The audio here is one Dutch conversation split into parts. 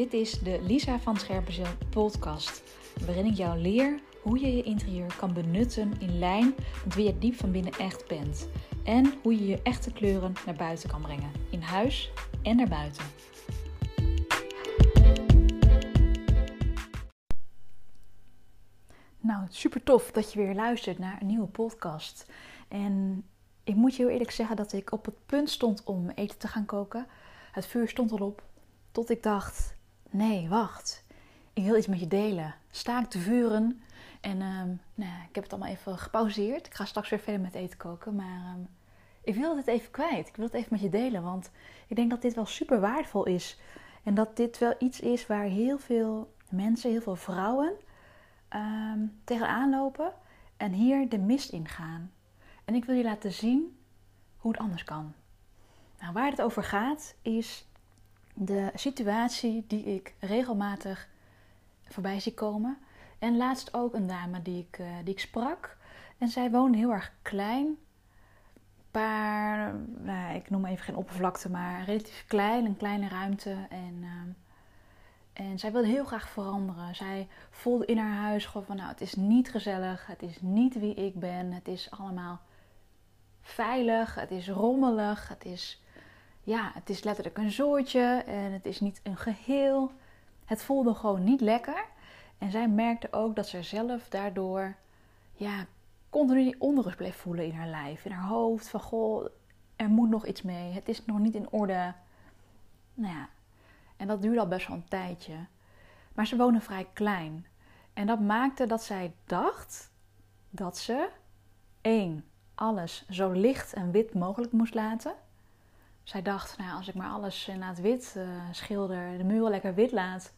Dit is de Lisa van Scherpenzeel podcast, waarin ik jou leer hoe je je interieur kan benutten in lijn met wie je diep van binnen echt bent. En hoe je je echte kleuren naar buiten kan brengen, in huis en naar buiten. Nou, super tof dat je weer luistert naar een nieuwe podcast. En ik moet je heel eerlijk zeggen dat ik op het punt stond om eten te gaan koken. Het vuur stond al op, tot ik dacht: nee, wacht. Ik wil iets met je delen. Sta ik te vuren. En um, nou, ik heb het allemaal even gepauzeerd. Ik ga straks weer verder met eten koken. Maar um, ik wil het even kwijt. Ik wil het even met je delen. Want ik denk dat dit wel super waardevol is. En dat dit wel iets is waar heel veel mensen, heel veel vrouwen um, tegenaan lopen. En hier de mist in gaan. En ik wil je laten zien hoe het anders kan. Nou, waar het over gaat is de situatie die ik regelmatig voorbij zie komen. En laatst ook een dame die ik, uh, die ik sprak. En zij woonde heel erg klein. Paar, nou, ik noem even geen oppervlakte, maar relatief klein, een kleine ruimte. En, uh, en zij wilde heel graag veranderen. Zij voelde in haar huis gewoon van, nou, het is niet gezellig, het is niet wie ik ben, het is allemaal veilig, het is rommelig, het is, ja, het is letterlijk een zoortje en het is niet een geheel. Het voelde gewoon niet lekker. En zij merkte ook dat ze zelf daardoor, ja, continu die onrust bleef voelen in haar lijf, in haar hoofd. Van goh, er moet nog iets mee, het is nog niet in orde. Nou ja, en dat duurde al best wel een tijdje. Maar ze woonde vrij klein. En dat maakte dat zij dacht dat ze één alles zo licht en wit mogelijk moest laten. Zij dacht, nou, als ik maar alles het wit uh, schilder, de muren lekker wit laat,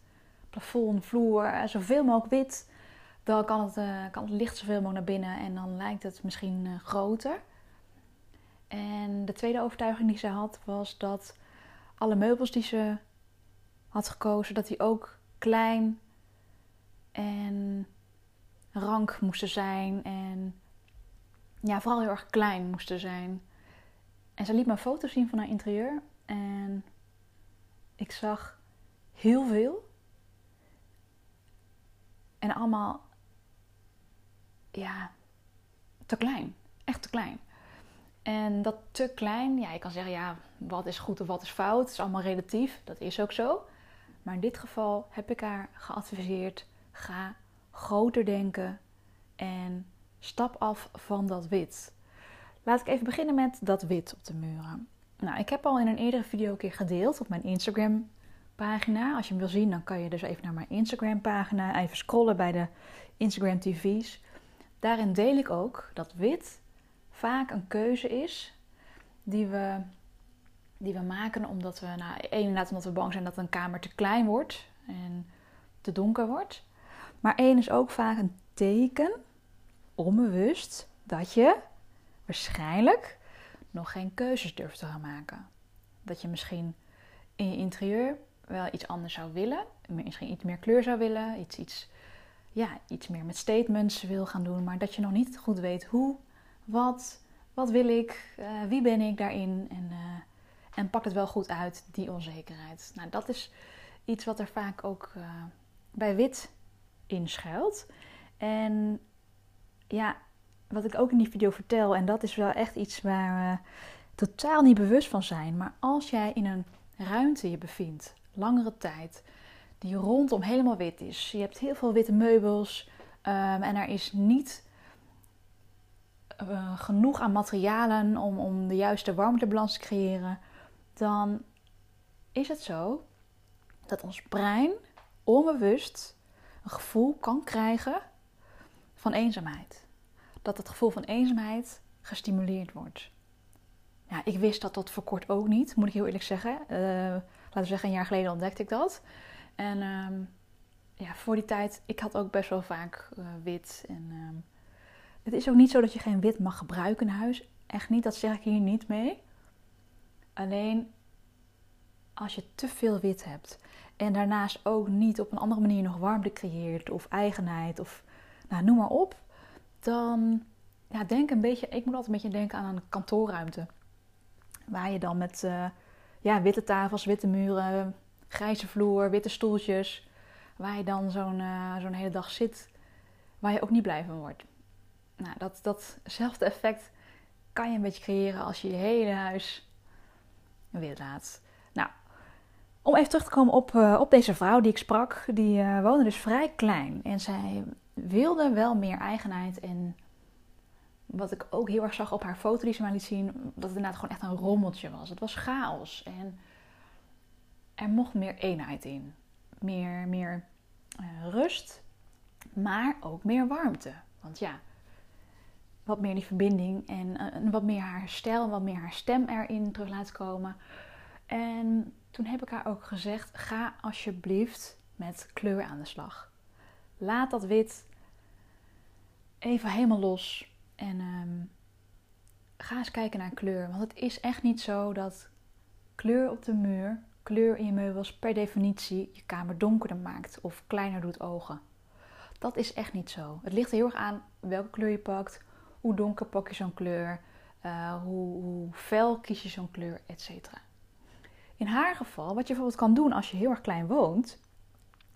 plafond, vloer, uh, zoveel mogelijk wit, dan kan het, kan het licht zoveel mogelijk naar binnen en dan lijkt het misschien groter. En de tweede overtuiging die ze had was dat alle meubels die ze had gekozen, dat die ook klein en rank moesten zijn en ja, vooral heel erg klein moesten zijn. En ze liet me foto's zien van haar interieur. En ik zag heel veel. En allemaal, ja, te klein. Echt te klein. En dat te klein, ja, je kan zeggen, ja, wat is goed of wat is fout. Het is allemaal relatief. Dat is ook zo. Maar in dit geval heb ik haar geadviseerd: ga groter denken en stap af van dat wit. Laat ik even beginnen met dat wit op de muren. Nou, ik heb al in een eerdere video een keer gedeeld op mijn Instagram pagina. Als je hem wil zien, dan kan je dus even naar mijn Instagram pagina, even scrollen bij de Instagram TV's. Daarin deel ik ook dat wit vaak een keuze is die we, die we maken omdat we, nou, inderdaad omdat we bang zijn dat een kamer te klein wordt en te donker wordt. Maar één is ook vaak een teken onbewust dat je waarschijnlijk nog geen keuzes durft te gaan maken. Dat je misschien in je interieur wel iets anders zou willen, misschien iets meer kleur zou willen, iets, iets, ja, iets meer met statements wil gaan doen, maar dat je nog niet goed weet hoe, wat, wat wil ik, uh, wie ben ik daarin en, uh, en pak het wel goed uit, die onzekerheid. Nou, dat is iets wat er vaak ook uh, bij wit inschuilt. En ja, wat ik ook in die video vertel, en dat is wel echt iets waar we totaal niet bewust van zijn. Maar als jij in een ruimte je bevindt, langere tijd, die rondom helemaal wit is. Je hebt heel veel witte meubels um, en er is niet uh, genoeg aan materialen om, om de juiste warmtebalans te creëren. Dan is het zo dat ons brein onbewust een gevoel kan krijgen van eenzaamheid. Dat het gevoel van eenzaamheid gestimuleerd wordt. Ja, ik wist dat tot voor kort ook niet, moet ik heel eerlijk zeggen. Uh, laten we zeggen, een jaar geleden ontdekte ik dat. En uh, ja, voor die tijd, ik had ook best wel vaak uh, wit. En uh, het is ook niet zo dat je geen wit mag gebruiken in huis. Echt niet, dat zeg ik hier niet mee. Alleen als je te veel wit hebt en daarnaast ook niet op een andere manier nog warmte creëert of eigenheid of nou, noem maar op, dan ja, denk een beetje, ik moet altijd een beetje denken aan een kantoorruimte. Waar je dan met uh, ja, witte tafels, witte muren, grijze vloer, witte stoeltjes, waar je dan zo'n uh, zo'n hele dag zit, waar je ook niet blij van wordt. Nou, dat, datzelfde effect kan je een beetje creëren als je je hele huis wit laat. Nou, om even terug te komen op, uh, op deze vrouw die ik sprak, die woonde dus vrij klein. En zij wilde wel meer eigenheid en wat ik ook heel erg zag op haar foto die ze mij liet zien, dat het inderdaad gewoon echt een rommeltje was. Het was chaos en er mocht meer eenheid in. Meer, meer uh, rust, maar ook meer warmte. Want ja, wat meer die verbinding en uh, wat meer haar stijl, wat meer haar stem erin terug laten komen. En toen heb ik haar ook gezegd: ga alsjeblieft met kleur aan de slag. Laat dat wit even helemaal los. En um, ga eens kijken naar kleur. Want het is echt niet zo dat kleur op de muur, kleur in je meubels per definitie je kamer donkerder maakt of kleiner doet ogen. Dat is echt niet zo. Het ligt heel erg aan welke kleur je pakt, hoe donker pak je zo'n kleur, uh, hoe, hoe fel kies je zo'n kleur, etc. In haar geval, wat je bijvoorbeeld kan doen als je heel erg klein woont,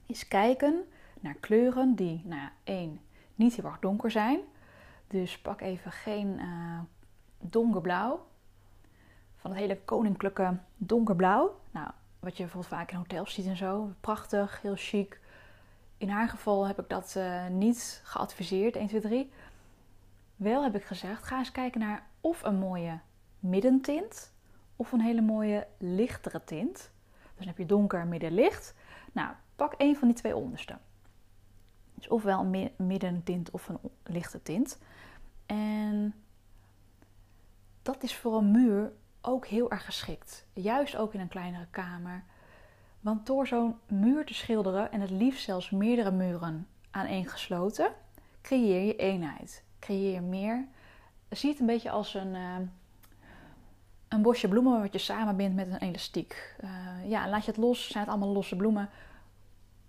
is kijken naar kleuren die, nou ja, één, niet heel erg donker zijn. Dus pak even geen uh, donkerblauw. Van het hele koninklijke donkerblauw. Nou, wat je bijvoorbeeld vaak in hotels ziet en zo. Prachtig, heel chic. In haar geval heb ik dat uh, niet geadviseerd, 1, 2, 3. Wel heb ik gezegd, ga eens kijken naar of een mooie middentint of een hele mooie lichtere tint. Dus dan heb je donker, midden, licht. Nou, pak één van die twee onderste. Dus ofwel een middentint of een lichte tint. En dat is voor een muur ook heel erg geschikt. Juist ook in een kleinere kamer. Want door zo'n muur te schilderen en het liefst zelfs meerdere muren aaneengesloten, creëer je eenheid. Creëer je meer. Zie het een beetje als een, uh, een bosje bloemen wat je samenbindt met een elastiek. Uh, ja, laat je het los, zijn het allemaal losse bloemen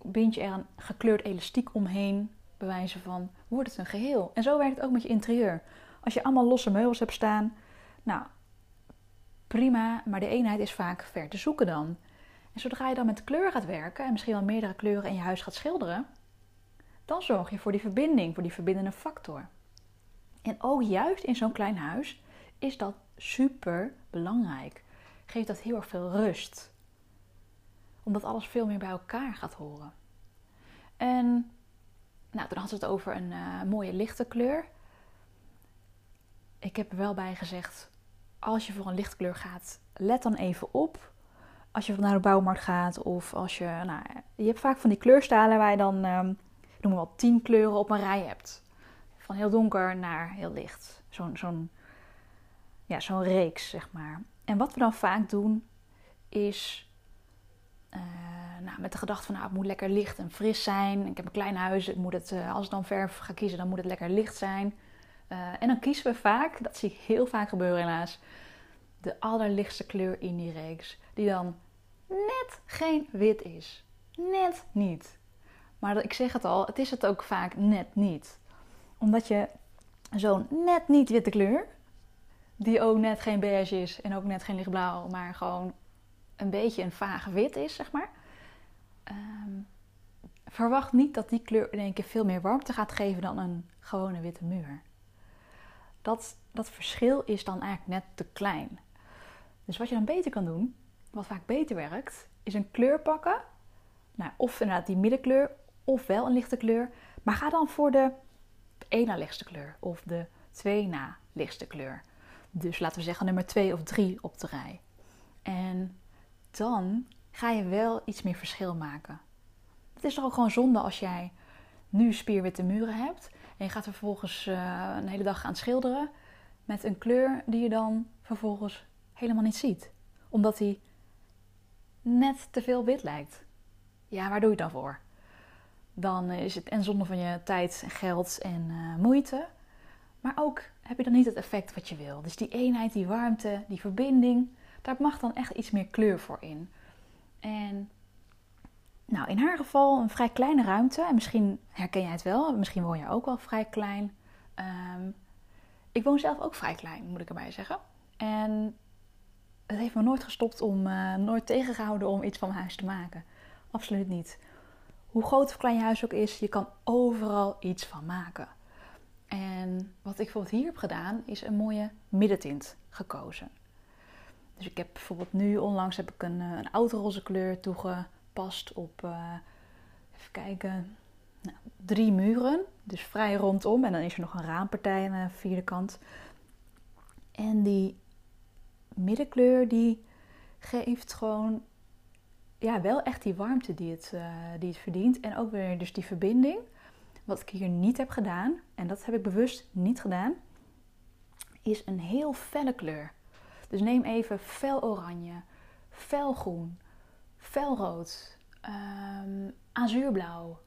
bind je er een gekleurd elastiek omheen, bewijzen van, wordt het een geheel. En zo werkt het ook met je interieur. Als je allemaal losse meubels hebt staan, nou, prima, maar de eenheid is vaak ver te zoeken dan. En zodra je dan met kleur gaat werken en misschien wel meerdere kleuren in je huis gaat schilderen, dan zorg je voor die verbinding, voor die verbindende factor. En ook juist in zo'n klein huis is dat super belangrijk. Geeft dat heel erg veel rust omdat alles veel meer bij elkaar gaat horen. En nou, toen had ze het over een uh, mooie lichte kleur. Ik heb er wel bij gezegd, als je voor een lichtkleur gaat, let dan even op. Als je naar de bouwmarkt gaat of als je, nou, je hebt vaak van die kleurstalen waar je dan, um, noem maar wel, tien kleuren op een rij hebt. Van heel donker naar heel licht. Zo'n ja, zo'n reeks, zeg maar. En wat we dan vaak doen, is uh, nou, met de gedachte van, nou, het moet lekker licht en fris zijn. Ik heb een klein huis, moet het, uh, als ik dan verf ga kiezen, dan moet het lekker licht zijn. Uh, en dan kiezen we vaak, dat zie ik heel vaak gebeuren helaas, de allerlichtste kleur in die reeks. Die dan net geen wit is. Net niet. Maar ik zeg het al, het is het ook vaak net niet. Omdat je zo'n net niet witte kleur, die ook net geen beige is en ook net geen lichtblauw, maar gewoon een beetje een vaag wit is, zeg maar. Um, verwacht niet dat die kleur in één keer veel meer warmte gaat geven dan een gewone witte muur. Dat, dat verschil is dan eigenlijk net te klein. Dus wat je dan beter kan doen, wat vaak beter werkt, is een kleur pakken. Nou, of inderdaad die middenkleur, of wel een lichte kleur. Maar ga dan voor de één na lichtste kleur of de twee na lichtste kleur. Dus laten we zeggen nummer 2 of 3 op de rij. En dan ga je wel iets meer verschil maken. Het is toch ook gewoon zonde als jij nu spierwitte muren hebt en je gaat vervolgens uh, een hele dag gaan schilderen met een kleur die je dan vervolgens helemaal niet ziet, omdat die net te veel wit lijkt. Ja, waar doe je dan voor? Dan is het en zonde van je tijd, geld en uh, moeite. Maar ook heb je dan niet het effect wat je wil. Dus die eenheid, die warmte, die verbinding, daar mag dan echt iets meer kleur voor in. En nou, in haar geval een vrij kleine ruimte. En misschien herken jij het wel. Misschien woon je ook wel vrij klein. Um, ik woon zelf ook vrij klein, moet ik erbij zeggen. En het heeft me nooit gestopt om, uh, nooit tegengehouden om iets van mijn huis te maken. Absoluut niet. Hoe groot of klein je huis ook is, je kan overal iets van maken. En wat ik bijvoorbeeld hier heb gedaan, is een mooie middentint gekozen. Dus ik heb bijvoorbeeld nu onlangs heb ik een, eh, een oude kleur toegepast op, uh, even kijken, nou, drie muren. Dus vrij rondom. En dan is er nog een raampartij aan de vierde kant. En die middenkleur die geeft gewoon ja, wel echt die warmte die het, uh, die het verdient. En ook weer dus die verbinding. Wat ik hier niet heb gedaan, en dat heb ik bewust niet gedaan, is een heel felle kleur. Dus neem even fel oranje, fel groen, felrood, um, azuurblauw.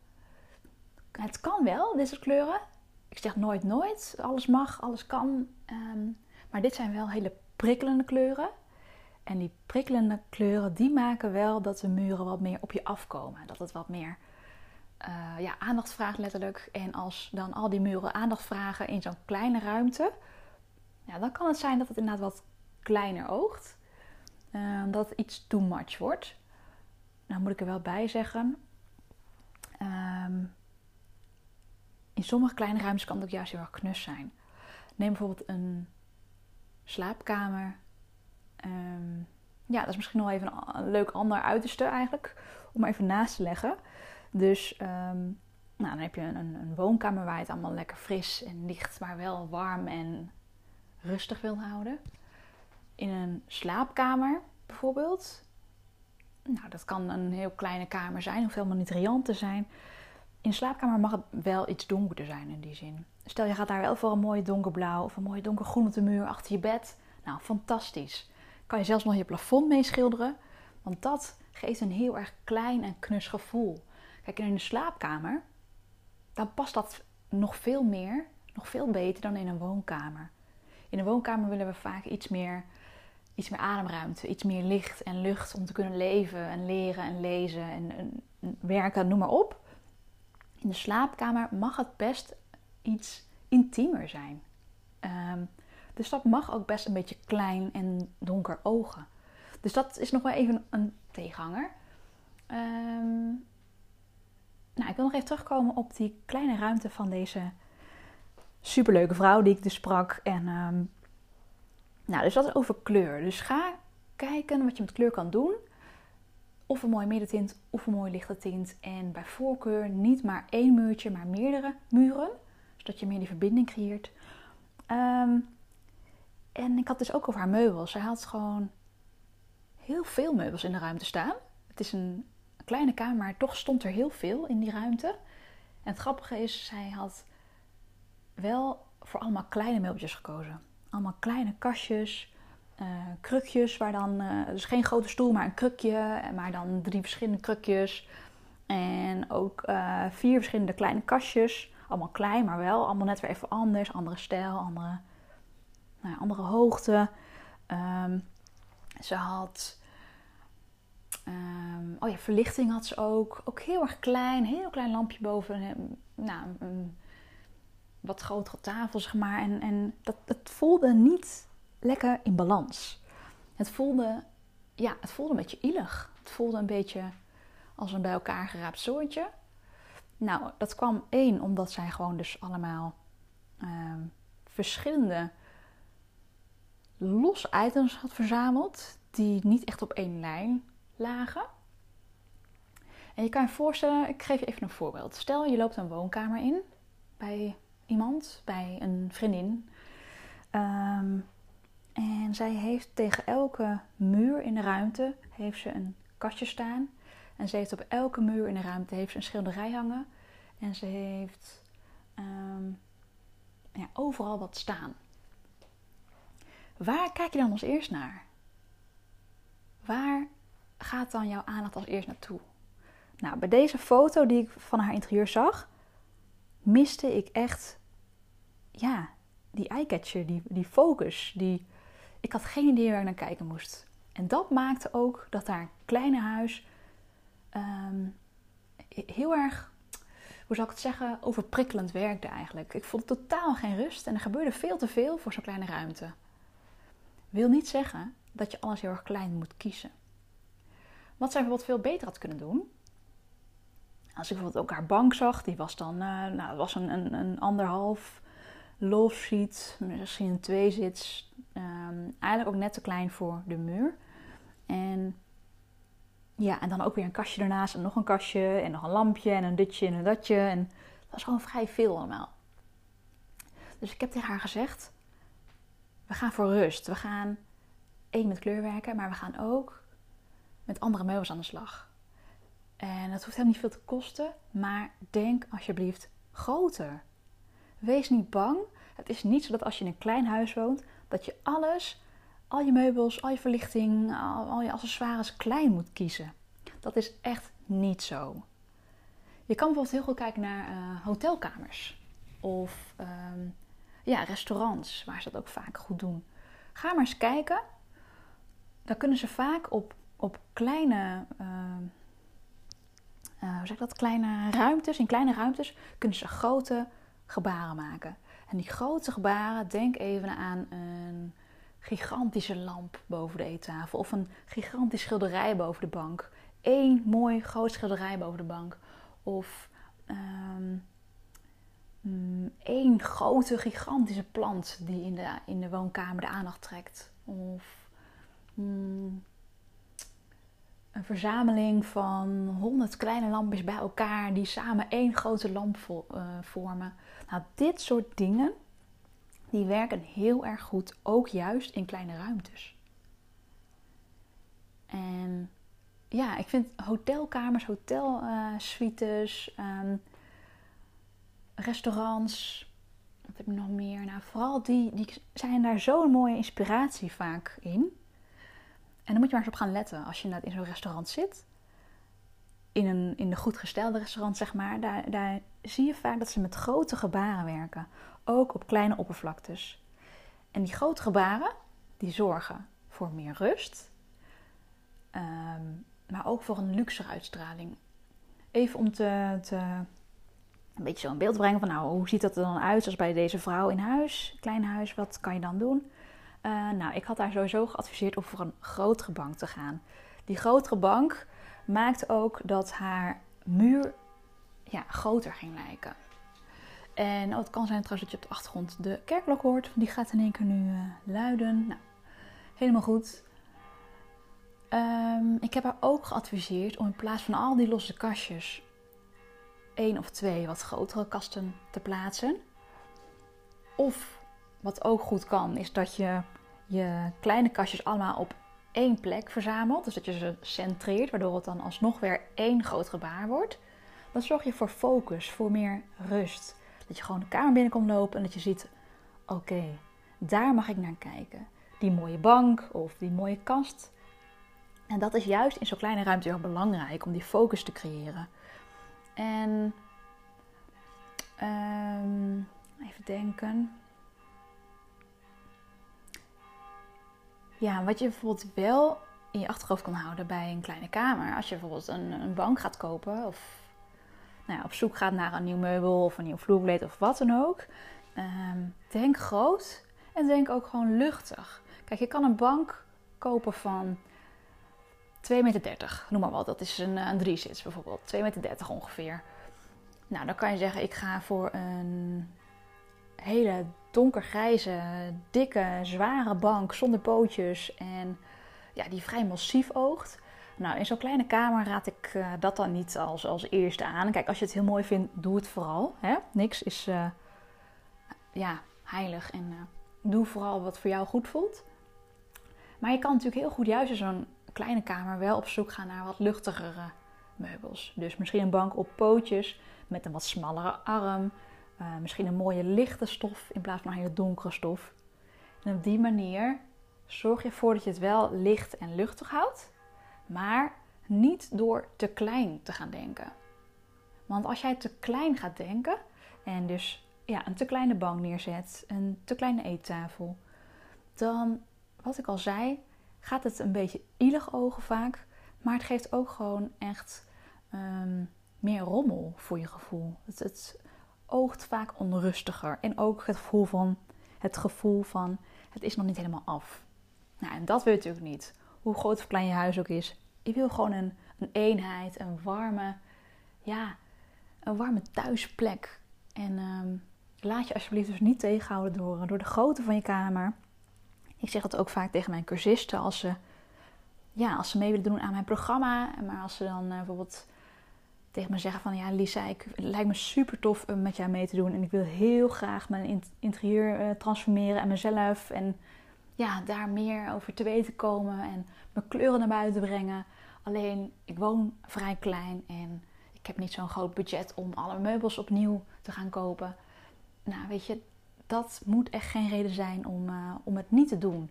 Het kan wel, dit soort kleuren. Ik zeg nooit nooit. Alles mag, alles kan. Ehm, maar dit zijn wel hele prikkelende kleuren. En die prikkelende kleuren, die maken wel dat de muren wat meer op je afkomen. Dat het wat meer uh, ja, aandacht vraagt letterlijk. En als dan al die muren aandacht vragen in zo'n kleine ruimte... Ja, dan kan het zijn dat het inderdaad wat kleiner oogt. Uh, dat het iets too much wordt. Nou moet ik er wel bij zeggen... Um, in sommige kleine ruimtes kan het ook juist heel erg knus zijn. Neem bijvoorbeeld een slaapkamer. Ehm, ja, dat is misschien nog even een, leuk ander uiterste eigenlijk. Om even naast te leggen. Dus ehm, nou, dan heb je een, een, woonkamer waar je het allemaal lekker fris en licht, maar wel warm en rustig wilt houden. In een slaapkamer bijvoorbeeld. Nou, dat kan een heel kleine kamer zijn, hoeft helemaal niet riant te zijn in de slaapkamer mag het wel iets donkerder zijn in die zin. Stel je gaat daar wel voor een mooie donkerblauw of een mooie donkergroen op de muur achter je bed. Nou, fantastisch. Kan je zelfs nog je plafond mee schilderen, want dat geeft een heel erg klein en knus gevoel. Kijk, in de slaapkamer, dan past dat nog veel meer, nog veel beter dan in een woonkamer. In een woonkamer willen we vaak iets meer, iets meer ademruimte, iets meer licht en lucht om te kunnen leven en leren en lezen en, en werken, noem maar op in de slaapkamer mag het best iets intiemer zijn. Dus dat mag ook best een beetje klein en donker ogen. Dus dat is nog wel even een tegenhanger. Um, nou, ik wil nog even terugkomen op die kleine ruimte van deze superleuke vrouw die ik dus sprak. En um, nou, dus dat is over kleur. Dus ga kijken wat je met kleur kan doen of een mooie middentint of een mooie lichte tint. En bij voorkeur niet maar één muurtje, maar meerdere muren. Zodat je meer die verbinding creëert. Ehm, en ik had dus ook over haar meubels. Zij had gewoon heel veel meubels in de ruimte staan. Het is een kleine kamer, maar toch stond er heel veel in die ruimte. En het grappige is, zij had wel voor allemaal kleine meubeltjes gekozen. Allemaal kleine kastjes, uh, krukjes, waar dan, uh, dus geen grote stoel, maar een krukje, maar dan drie verschillende krukjes. En ook uh, vier verschillende kleine kastjes. Allemaal klein, maar wel allemaal net weer even anders. Andere stijl, andere, nou ja, andere hoogte. Um, ze had. Um, oh ja, verlichting had ze ook. Ook heel erg klein, heel klein lampje boven. Nou, wat grotere tafel, zeg maar. En, en dat, het voelde niet lekker in balans. Het voelde, ja, het voelde een beetje illig. Het voelde een beetje als een bij elkaar geraapt soortje. Nou, dat kwam één omdat zij gewoon dus allemaal ehm, verschillende los items had verzameld die niet echt op één lijn lagen. En je kan je voorstellen, ik geef je even een voorbeeld. Stel je loopt een woonkamer in bij iemand, bij een vriendin. Um, en zij heeft tegen elke muur in de ruimte heeft ze een kastje staan. En ze heeft op elke muur in de ruimte heeft ze een schilderij hangen. En ze heeft ehm, ja, overal wat staan. Waar kijk je dan als eerst naar? Waar gaat dan jouw aandacht als eerst naartoe? Nou, bij deze foto die ik van haar interieur zag, miste ik echt, ja, die eyecatcher, die, die focus, die, ik had geen idee waar ik naar kijken moest. En dat maakte ook dat haar kleine huis ehm, heel erg, hoe zou ik het zeggen, overprikkelend werkte eigenlijk. Ik voelde totaal geen rust en er gebeurde veel te veel voor zo'n kleine ruimte. Wil niet zeggen dat je alles heel erg klein moet kiezen. Wat zij bijvoorbeeld veel beter had kunnen doen. Als ik bijvoorbeeld ook haar bank zag, die was dan, uh, nou, was een, een, een anderhalf love seat, misschien een tweezits. Um, eigenlijk ook net te klein voor de muur. En ja, en dan ook weer een kastje ernaast en nog een kastje en nog een lampje en een ditje en een datje. En dat was gewoon vrij veel allemaal. Dus ik heb tegen haar gezegd, we gaan voor rust. We gaan één met kleur werken, maar we gaan ook met andere meubels aan de slag. En dat hoeft helemaal niet veel te kosten, maar denk alsjeblieft groter. Wees niet bang. Het is niet zo dat als je in een klein huis woont, dat je alles, al je meubels, al je verlichting, al, je accessoires klein moet kiezen. Dat is echt niet zo. Je kan bijvoorbeeld heel goed kijken naar uh, hotelkamers of ehm, ja, restaurants, waar ze dat ook vaak goed doen. Ga maar eens kijken. Dan kunnen ze vaak op, op kleine, uh, uh, hoe zeg ik dat, kleine ruimtes, in kleine ruimtes, kunnen ze grote gebaren maken. En die grote gebaren, denk even aan een gigantische lamp boven de eettafel of een gigantisch schilderij boven de bank. Eén mooi groot schilderij boven de bank. Of um, één grote, gigantische plant die in de, in de woonkamer de aandacht trekt. Of mm, een verzameling van honderd kleine lampjes bij elkaar die samen één grote lamp uh, vormen. Nou, dit soort dingen, die werken heel erg goed, ook juist in kleine ruimtes. En ja, ik vind hotelkamers, hotelsuites, uh, restaurants, wat heb ik nog meer? Nou, vooral die, die zijn daar zo'n mooie inspiratie vaak in. En dan moet je maar eens op gaan letten als je in zo'n restaurant zit. In een, in een goed gestelde restaurant, zeg maar. Daar, daar zie je vaak dat ze met grote gebaren werken. Ook op kleine oppervlaktes. En die grote gebaren, die zorgen voor meer rust. Ehm, maar ook voor een luxe uitstraling. Even om te, te een beetje zo beeld brengen van nou, hoe ziet dat er dan uit als bij deze vrouw in huis, klein huis, wat kan je dan doen? Uh, nou, ik had haar sowieso geadviseerd om voor een grotere bank te gaan. Die grotere bank maakt ook dat haar muur ja, groter ging lijken. En oh, het kan zijn trouwens dat je op de achtergrond de kerkklok hoort. Die gaat in één keer nu uh, luiden. Nou, helemaal goed. Um, ik heb haar ook geadviseerd om in plaats van al die losse kastjes één of twee wat grotere kasten te plaatsen. Of wat ook goed kan, is dat je je kleine kastjes allemaal op één plek verzamelt. Dus dat je ze centreert, waardoor het dan alsnog weer één groot gebaar wordt. Dan zorg je voor focus, voor meer rust. Dat je gewoon de kamer binnenkomt lopen en dat je ziet: oké, daar mag ik naar kijken. Die mooie bank of die mooie kast. En dat is juist in zo'n kleine ruimte heel belangrijk om die focus te creëren. En um, even denken. Ja, wat je bijvoorbeeld wel in je achterhoofd kan houden bij een kleine kamer. Als je bijvoorbeeld een, een bank gaat kopen of nou ja, op zoek gaat naar een nieuw meubel of een nieuw vloerbleed of wat dan ook. Um, denk groot en denk ook gewoon luchtig. Kijk, je kan een bank kopen van 2,30 meter, noem maar wat. Dat is een, een driezits bijvoorbeeld. 2,30 meter ongeveer. Nou, dan kan je zeggen, ik ga voor een hele donkergrijze, dikke, zware bank zonder pootjes en ja, die vrij massief oogt. Nou, in zo'n kleine kamer raad ik uh, dat dan niet als, als eerste aan. Kijk, als je het heel mooi vindt, doe het vooral. Hè? Niks is uh, ja, heilig en uh, doe vooral wat voor jou goed voelt. Maar je kan natuurlijk heel goed juist in zo'n kleine kamer wel op zoek gaan naar wat luchtigere meubels. Dus misschien een bank op pootjes met een wat smallere arm. Uh, misschien een mooie lichte stof in plaats van een hele donkere stof. En op die manier zorg je ervoor dat je het wel licht en luchtig houdt, maar niet door te klein te gaan denken. Want als jij te klein gaat denken en dus ja, een te kleine bank neerzet, een te kleine eettafel, dan, wat ik al zei, gaat het een beetje ielig ogen vaak. Maar het geeft ook gewoon echt um, meer rommel voor je gevoel. Het, het oogt vaak onrustiger. En ook het gevoel van, het gevoel van het is nog niet helemaal af. Nou, en dat wil je natuurlijk niet. Hoe groot of klein je huis ook is. Je wil gewoon een, een eenheid, een warme, ja, een warme thuisplek. En ehm, laat je alsjeblieft dus niet tegenhouden door, door de grootte van je kamer. Ik zeg dat ook vaak tegen mijn cursisten als ze, ja, als ze mee willen doen aan mijn programma. Maar als ze dan uh, bijvoorbeeld tegen me zeggen van... Ja, Lisa, ik, lijkt me super tof om met jou mee te doen. En ik wil heel graag mijn interieur uh, transformeren en mezelf. En ja, daar meer over te weten komen en mijn kleuren naar buiten brengen. Alleen, ik woon vrij klein en ik heb niet zo'n groot budget om alle meubels opnieuw te gaan kopen. Nou, weet je, dat moet echt geen reden zijn om, uh, om het niet te doen.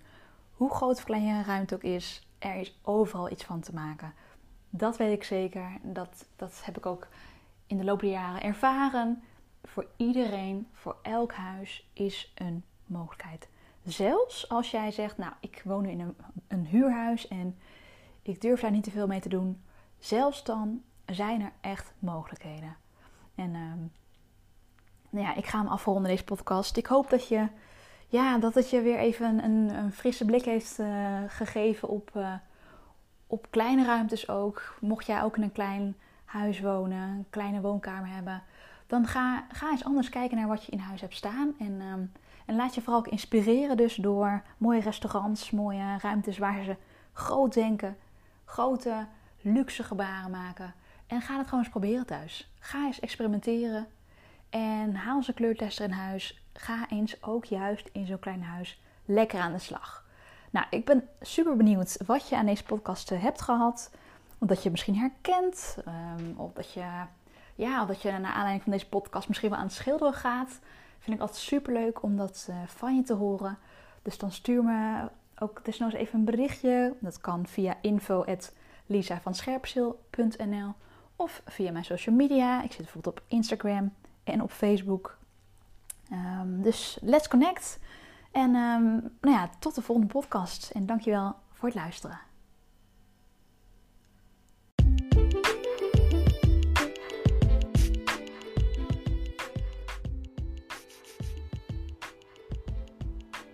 Hoe groot of klein je ruimte ook is, er is overal iets van te maken. Dat weet ik zeker. Dat, dat heb ik ook in de loop der jaren ervaren. Voor iedereen, voor elk huis is een mogelijkheid. Zelfs als jij zegt, nou, ik woon in een, een huurhuis en ik durf daar niet te veel mee te doen. Zelfs dan zijn er echt mogelijkheden. En uh, nou ja, ik ga hem afronden deze podcast. Ik hoop dat je, ja, dat het je weer even een, een frisse blik heeft uh, gegeven op, uh, op kleine ruimtes ook. Mocht jij ook in een klein huis wonen, een kleine woonkamer hebben, dan ga, ga eens anders kijken naar wat je in huis hebt staan. En, um, en laat je vooral ook inspireren dus door mooie restaurants, mooie ruimtes waar ze groot denken, grote luxe gebaren maken. En ga het gewoon eens proberen thuis. Ga eens experimenteren. En haal een kleurtester in huis. Ga eens ook juist in zo'n klein huis lekker aan de slag. Nou, ik ben super benieuwd wat je aan deze podcast eh, hebt gehad. Omdat je het misschien herkent. Um, of dat je, ja, dat je naar aanleiding van deze podcast misschien wel aan het schilderen gaat. Vind ik altijd super leuk om dat uh, van je te horen. Dus dan stuur me ook desnoods even een berichtje. Dat kan via info.lisavanscherpzeel.nl of via mijn social media. Ik zit bijvoorbeeld op Instagram en op Facebook. Um, dus let's connect. En um, nou ja, tot de volgende podcast. En dankjewel voor het luisteren.